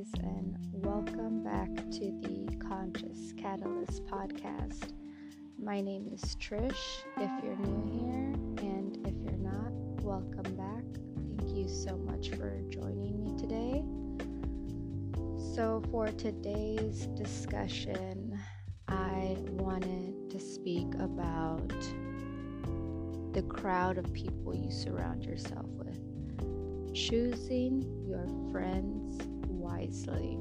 guys, and welcome back to the Conscious Catalyst podcast. My name is Trish. If you're new here, and if you're not, welcome back. Thank you so much for joining me today. So, for today's discussion, I wanted to speak about the crowd of people you surround yourself with. Choosing your friends wisely.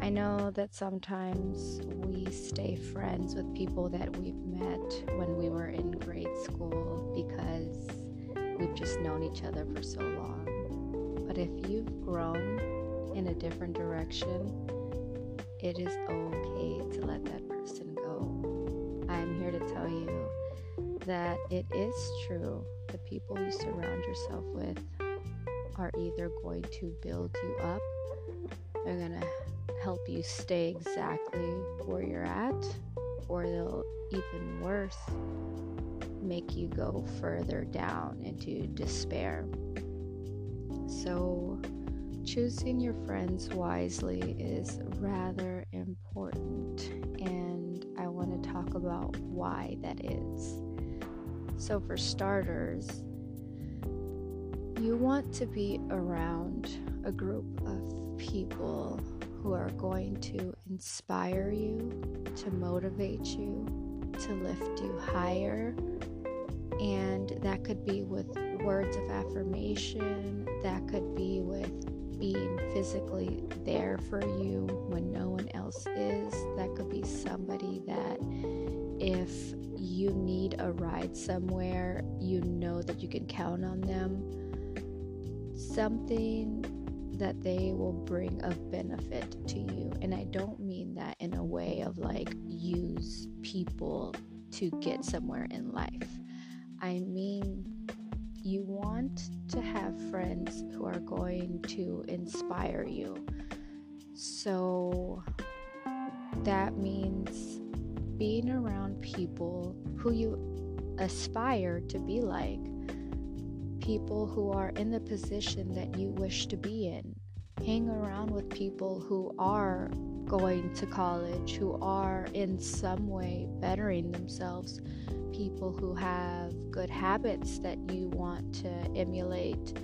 I know that sometimes we stay friends with people that we've met when we were in grade school because we've just known each other for so long. But if you've grown in a different direction, it is okay to let that person go. I'm here to tell you that it is true. The people you surround yourself with are either going to build you up, they're going to help you stay exactly where you're at, or they'll even worse make you go further down into despair. So, choosing your friends wisely is rather important, and I want to talk about why that is. So, for starters, you want to be around a group of people who are going to inspire you, to motivate you, to lift you higher. And that could be with words of affirmation, that could be with being physically there for you when no one else is. That could be somebody that if you need a ride somewhere, you know that you can count on them. Something that they will bring of benefit to you. And I don't mean that in a way of like use people to get somewhere in life. I mean, you want to have friends who are going to inspire you. So that means being around people who you aspire to be like, people who are in the position that you wish to be in. Hang around with people who are going to college, who are in some way bettering themselves, people who have good habits that you want to emulate,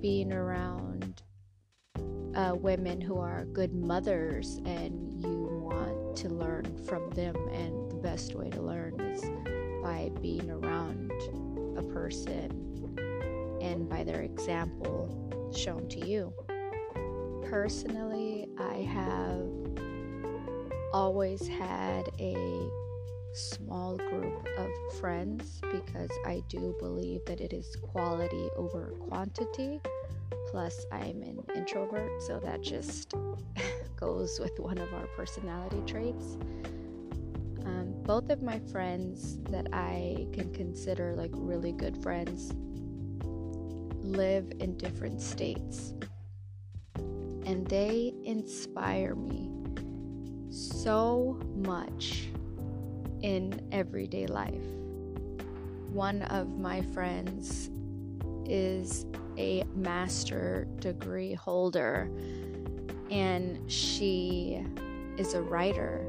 being around uh, women who are good mothers and you want to learn from them. And the best way to learn is by being around a person and by their example shown to you. Personally, I have always had a small group of friends because I do believe that it is quality over quantity. Plus, I'm an introvert, so that just goes with one of our personality traits. Um, both of my friends that I can consider like really good friends live in different states, and they inspire me so much in everyday life. One of my friends is a master degree holder and she is a writer.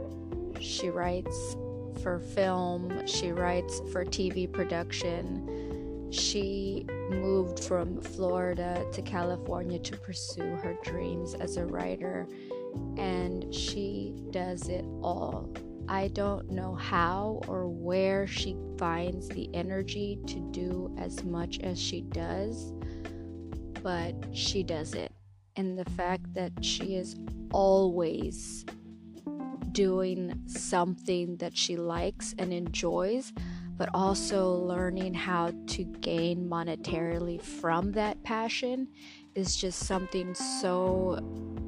She writes for film, she writes for TV production. She moved from Florida to California to pursue her dreams as a writer, and she does it all. I don't know how or where she finds the energy to do as much as she does, but she does it. And the fact that she is always doing something that she likes and enjoys, but also learning how to gain monetarily from that passion is just something so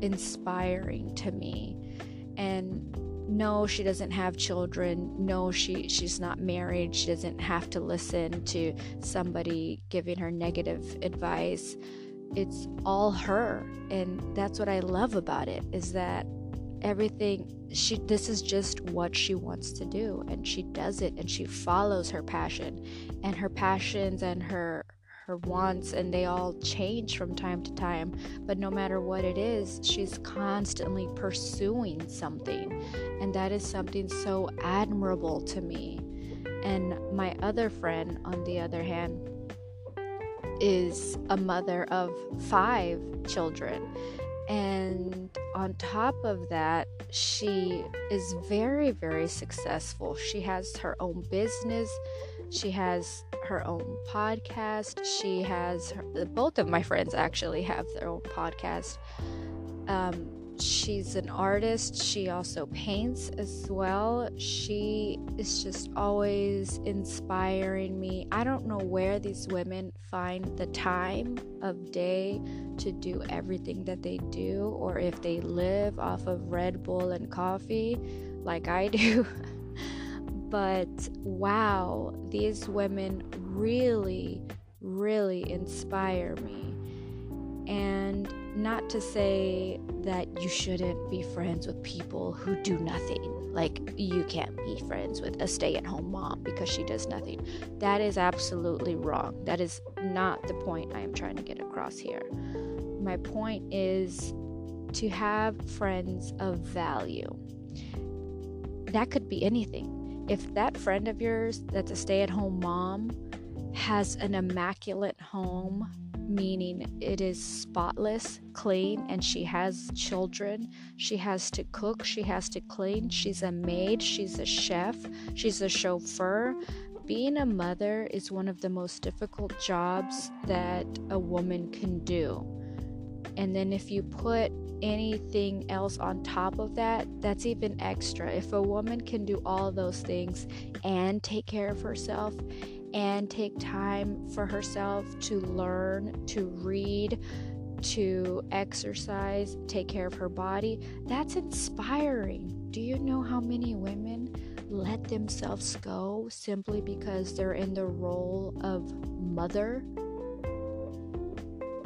inspiring to me. And no she doesn't have children. No she she's not married. She doesn't have to listen to somebody giving her negative advice. It's all her and that's what i love about it is that everything she this is just what she wants to do and she does it and she follows her passion and her passions and her her wants and they all change from time to time. But no matter what it is she's constantly pursuing something and that is something so admirable to me. And my other friend on the other hand is a mother of 5 children and on top of that, she is very, very successful. She has her own business, she has her own podcast, she has her, both of my friends actually have their own podcast. Um, she's an artist. She also paints as well. She is just always inspiring me. I don't know where these women find the time of day to do everything that they do, or if they live off of Red Bull and coffee like I do. but wow, these women really, really inspire me. And not to say that you shouldn't be friends with people who do nothing. Like, you can't be friends with a stay at home mom because she does nothing. That is absolutely wrong. That is not the point I am trying to get across here. My point is to have friends of value. That could be anything. If that friend of yours that's a stay at home mom has an immaculate home meaning it is spotless, clean, and she has children. She has to cook, she has to clean. She's a maid, she's a chef, she's a chauffeur. Being a mother is one of the most difficult jobs that a woman can do. And then if you put anything else on top of that, that's even extra. If a woman can do all those things and take care of herself and take time for herself to learn, to read, to exercise, take care of her body. That's inspiring. Do you know how many women let themselves go simply because they're in the role of mother?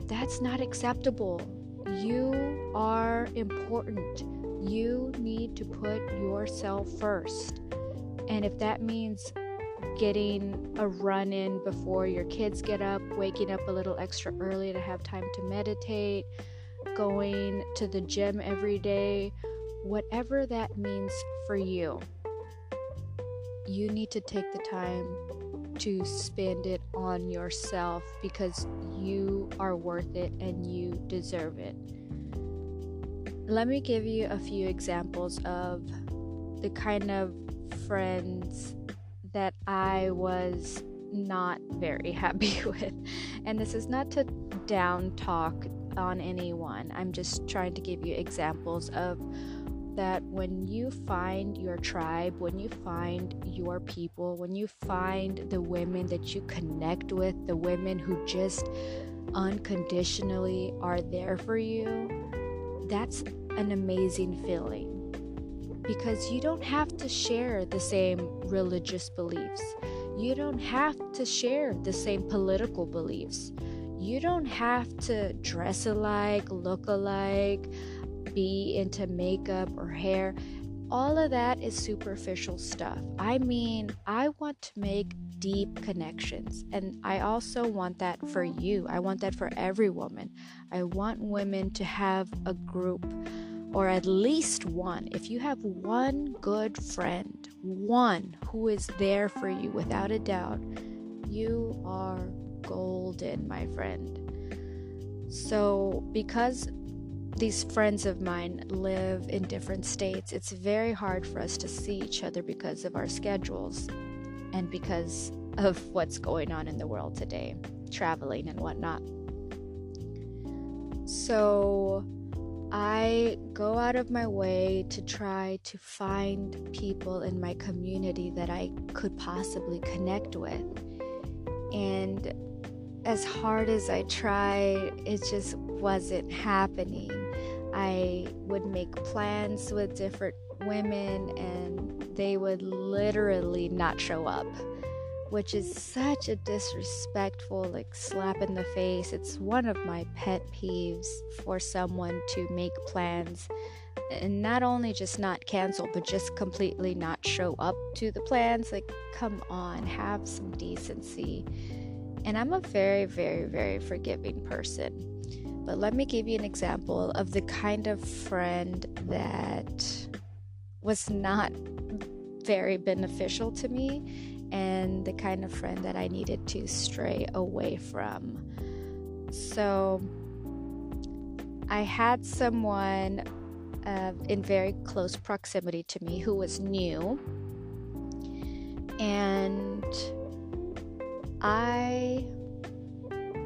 That's not acceptable. You are important. You need to put yourself first. And if that means getting a run in before your kids get up, waking up a little extra early to have time to meditate, going to the gym every day, whatever that means for you. You need to take the time to spend it on yourself because you are worth it and you deserve it. Let me give you a few examples of the kind of friends that I was not very happy with. And this is not to down talk on anyone, I'm just trying to give you examples of that when you find your tribe, when you find your people, when you find the women that you connect with, the women who just unconditionally are there for you, that's an amazing feeling because you don't have to share the same religious beliefs. You don't have to share the same political beliefs. You don't have to dress alike, look alike, be into makeup or hair. All of that is superficial stuff. I mean, I want to make deep connections, and I also want that for you. I want that for every woman. I want women to have a group or at least one, if you have one good friend, one who is there for you without a doubt, you are golden, my friend. So, because these friends of mine live in different states, it's very hard for us to see each other because of our schedules and because of what's going on in the world today, traveling and whatnot. So, go out of my way to try to find people in my community that I could possibly connect with. And as hard as I tried, it just wasn't happening. I would make plans with different women and they would literally not show up which is such a disrespectful like slap in the face. It's one of my pet peeves for someone to make plans and not only just not cancel but just completely not show up to the plans. Like come on have some decency. And I'm a very, very, very forgiving person. But let me give you an example of the kind of friend that was not very beneficial to me and the kind of friend that I needed to stray away from. So I had someone uh, in very close proximity to me who was new, and I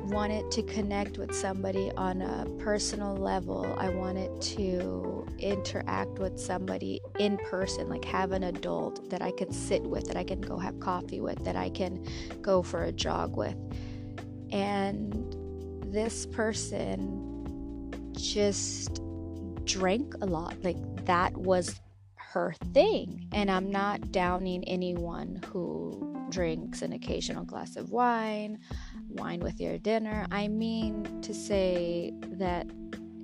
wanted to connect with somebody on a personal level. I wanted to interact with somebody in person, like have an adult that I could sit with, that I can go have coffee with, that I can go for a jog with. And this person just drank a lot. Like that was her thing. And I'm not downing anyone who drinks an occasional glass of wine, wine with your dinner. I mean to say that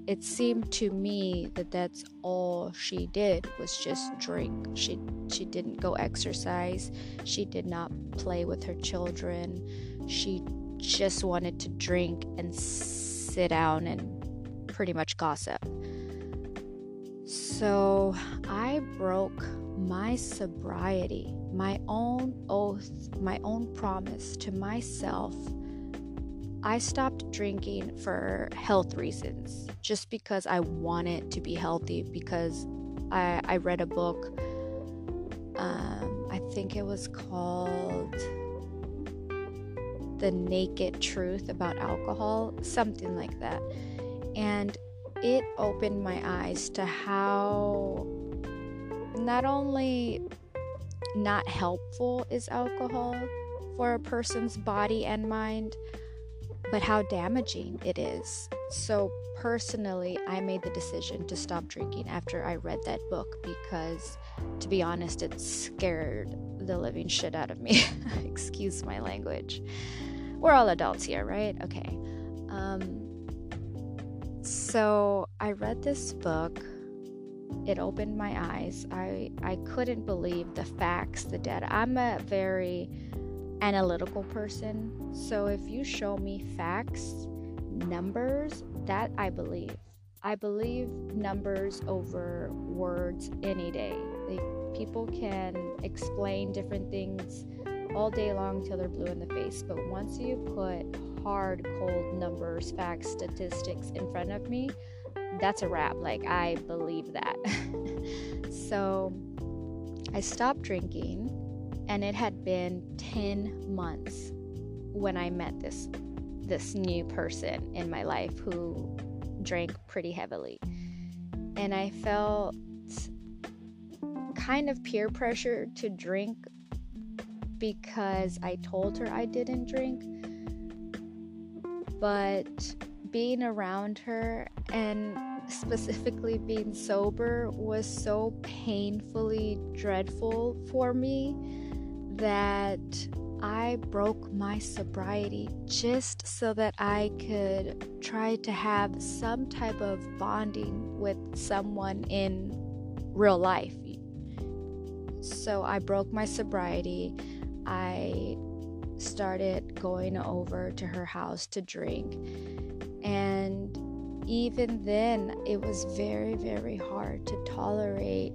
it seemed to me that that's all she did was just drink. She she didn't go exercise. She did not play with her children. She just wanted to drink and sit down and pretty much gossip. So I broke my sobriety, my own oath, my own promise to myself. I stopped drinking for health reasons, just because I wanted to be healthy, because I, I read a book. Um, I think it was called the naked truth about alcohol, something like that. And it opened my eyes to how not only not helpful is alcohol for a person's body and mind, but how damaging it is. So, personally, I made the decision to stop drinking after I read that book because, to be honest, it scared the living shit out of me. Excuse my language we're all adults here, right? Okay. Um, so I read this book. It opened my eyes. I I couldn't believe the facts, the data. I'm a very analytical person. So if you show me facts, numbers, that I believe. I believe numbers over words any day. Like people can explain different things all day long till they're blue in the face. But once you put hard, cold numbers, facts, statistics in front of me, that's a wrap. Like, I believe that. so I stopped drinking, and it had been 10 months when I met this this new person in my life who drank pretty heavily. And I felt kind of peer pressure to drink because I told her I didn't drink. But being around her and specifically being sober was so painfully dreadful for me that I broke my sobriety just so that I could try to have some type of bonding with someone in real life. So I broke my sobriety. I started going over to her house to drink. And even then, it was very, very hard to tolerate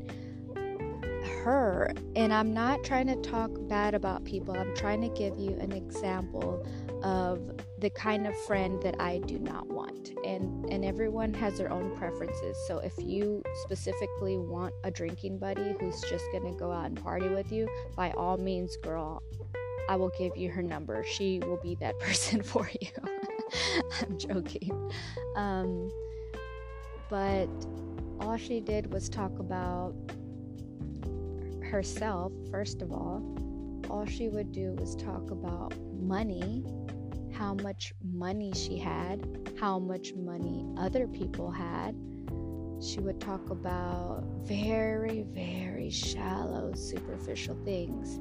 her. And I'm not trying to talk bad about people, I'm trying to give you an example of the kind of friend that I do not want. And and everyone has their own preferences. So if you specifically want a drinking buddy who's just going to go out and party with you, by all means, girl, I will give you her number. She will be that person for you. I'm joking. Um, but all she did was talk about herself, first of all. All she would do was talk about money how much money she had, how much money other people had. She would talk about very, very shallow, superficial things.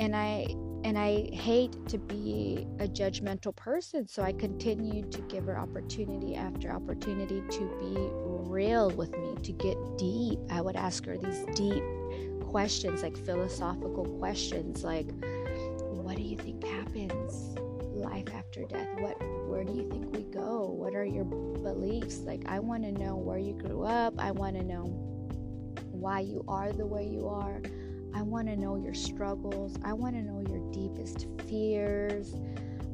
And I and I hate to be a judgmental person, so I continued to give her opportunity after opportunity to be real with me, to get deep. I would ask her these deep questions, like philosophical questions, like, What do you think happens life after death? What where do you think we go? What are your beliefs? Like I want to know where you grew up. I want to know why you are the way you are. I want to know your struggles. I want to know your deepest fears.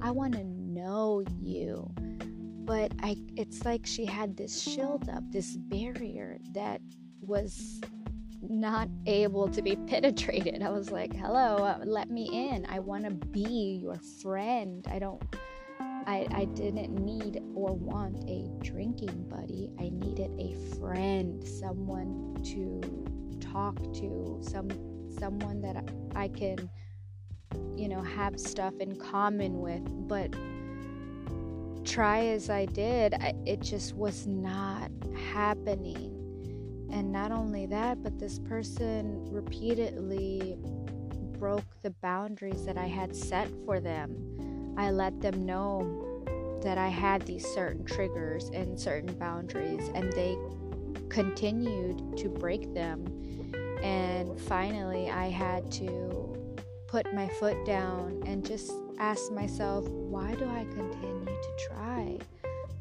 I want to know you. But I it's like she had this shield up, this barrier that was not able to be penetrated. I was like, "Hello, uh, let me in. I want to be your friend. I don't I, I didn't need or want a drinking buddy. I needed a friend, someone to talk to, some someone that I can, you know, have stuff in common with. But try as I did, I, it just was not happening. And not only that, but this person repeatedly broke the boundaries that I had set for them. I let them know that I had these certain triggers and certain boundaries, and they continued to break them. And finally, I had to put my foot down and just ask myself, why do I continue to try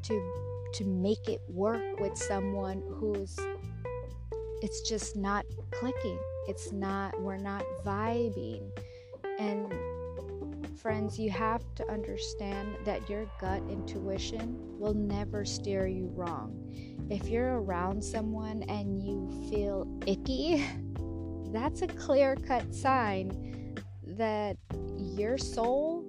to to make it work with someone who's it's just not clicking. It's not we're not vibing. And friends, you have to understand that your gut intuition will never steer you wrong. If you're around someone and you feel icky, that's a clear cut sign that your soul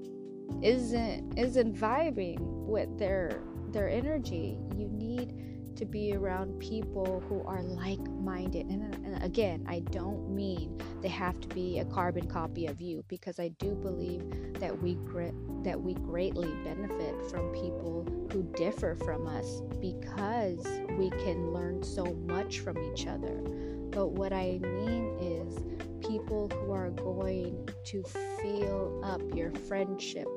isn't isn't vibing with their their energy. You need to be around people who are like-minded. And, and again, I don't mean they have to be a carbon copy of you because I do believe that we grit that we greatly benefit from people who differ from us because we can learn so much from each other. But what I mean is people who are going to fill up your friendship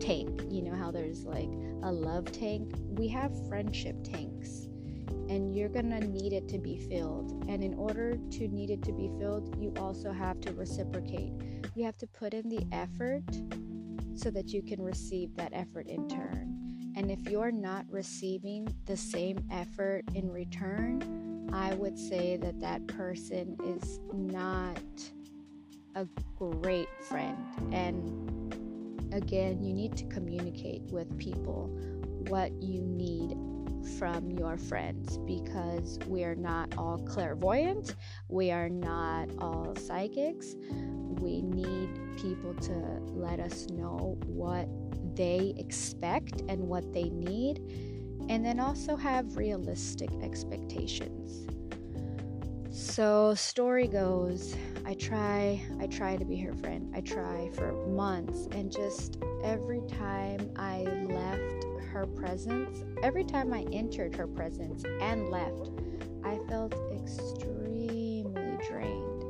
tank. You know how there's like a love tank? We have friendship tanks. And you're gonna need it to be filled. And in order to need it to be filled, you also have to reciprocate. You have to put in the effort so that you can receive that effort in turn. And if you're not receiving the same effort in return, I would say that that person is not a great friend. And again, you need to communicate with people what you need from your friends because we are not all clairvoyant, we are not all psychics. We need people to let us know what they expect and what they need, and then also have realistic expectations. So, story goes, I try, I try to be her friend. I try for months, and just every time I left her presence, every time I entered her presence and left, I felt extremely drained.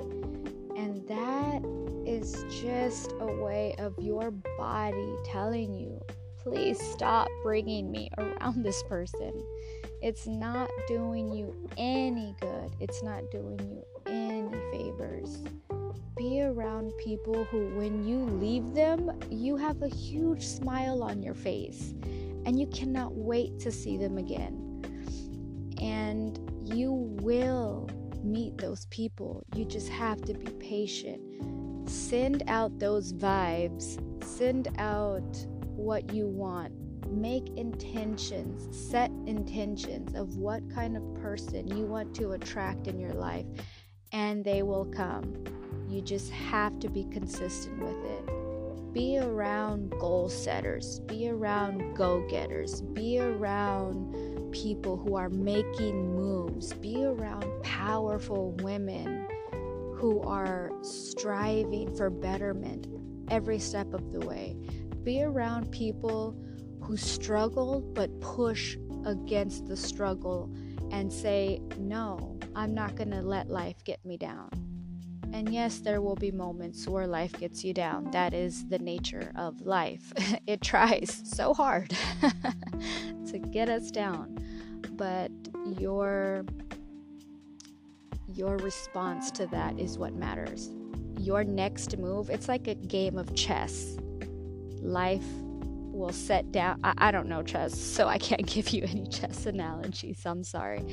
And that is just a way of your body telling you, please stop bringing me around this person. It's not doing you any good, it's not doing you any favors. Be around people who, when you leave them, you have a huge smile on your face and you cannot wait to see them again. And you will meet those people. You just have to be patient send out those vibes, send out what you want. Make intentions, set intentions of what kind of person you want to attract in your life, and they will come. You just have to be consistent with it. Be around goal setters, be around go getters, be around people who are making moves, be around powerful women who are striving for betterment every step of the way. Be around people who struggle but push against the struggle and say, No, I'm not going to let life get me down. And yes, there will be moments where life gets you down. That is the nature of life. it tries so hard to get us down. But your your response to that is what matters. Your next move, it's like a game of chess. Life will set down. I, I don't know chess, so I can't give you any chess analogies. I'm sorry.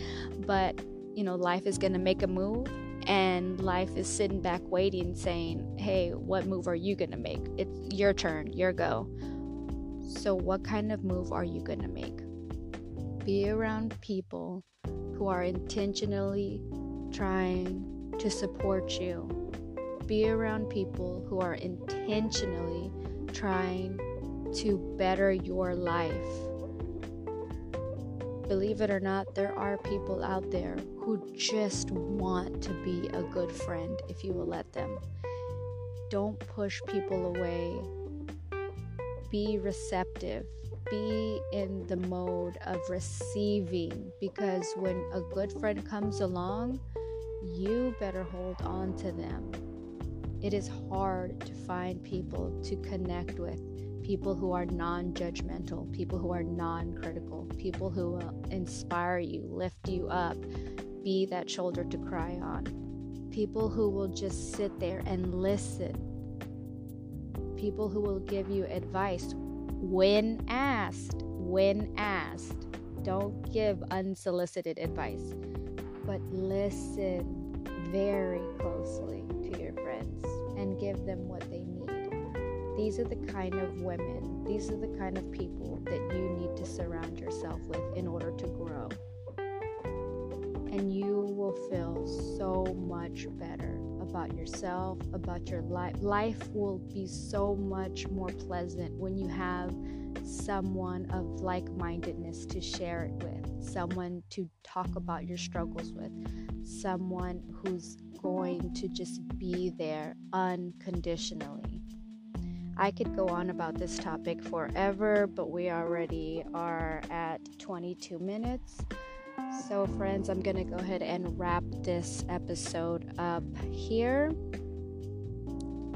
But, you know, life is going to make a move, and life is sitting back waiting, saying, hey, what move are you going to make? It's your turn, your go. So, what kind of move are you going to make? Be around people who are intentionally trying to support you. Be around people who are intentionally trying to better your life. Believe it or not, there are people out there who just want to be a good friend if you will let them. Don't push people away. Be receptive. Be in the mode of receiving because when a good friend comes along, you better hold on to them. It is hard to find people to connect with people who are non judgmental, people who are non critical, people who will inspire you, lift you up, be that shoulder to cry on, people who will just sit there and listen, people who will give you advice when asked. When asked. Don't give unsolicited advice, but listen very closely to your friends and give them what. These are the kind of women, these are the kind of people that you need to surround yourself with in order to grow. And you will feel so much better about yourself, about your life. Life will be so much more pleasant when you have someone of like mindedness to share it with, someone to talk about your struggles with, someone who's going to just be there unconditionally. I could go on about this topic forever, but we already are at 22 minutes. So, friends, I'm going to go ahead and wrap this episode up here.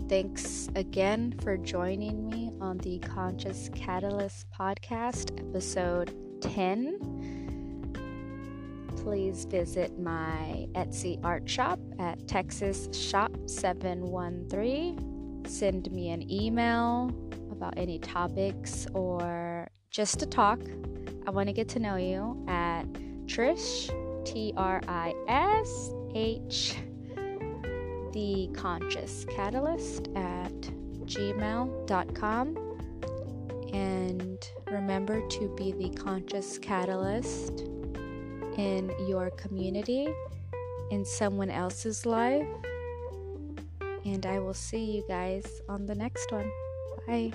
Thanks again for joining me on the Conscious Catalyst podcast, episode 10. Please visit my Etsy art shop at Texas Shop 713 send me an email about any topics or just to talk. I want to get to know you at Trish, T R I S H, the conscious catalyst at gmail.com. And remember to be the conscious catalyst in your community, in someone else's life and I will see you guys on the next one. Bye.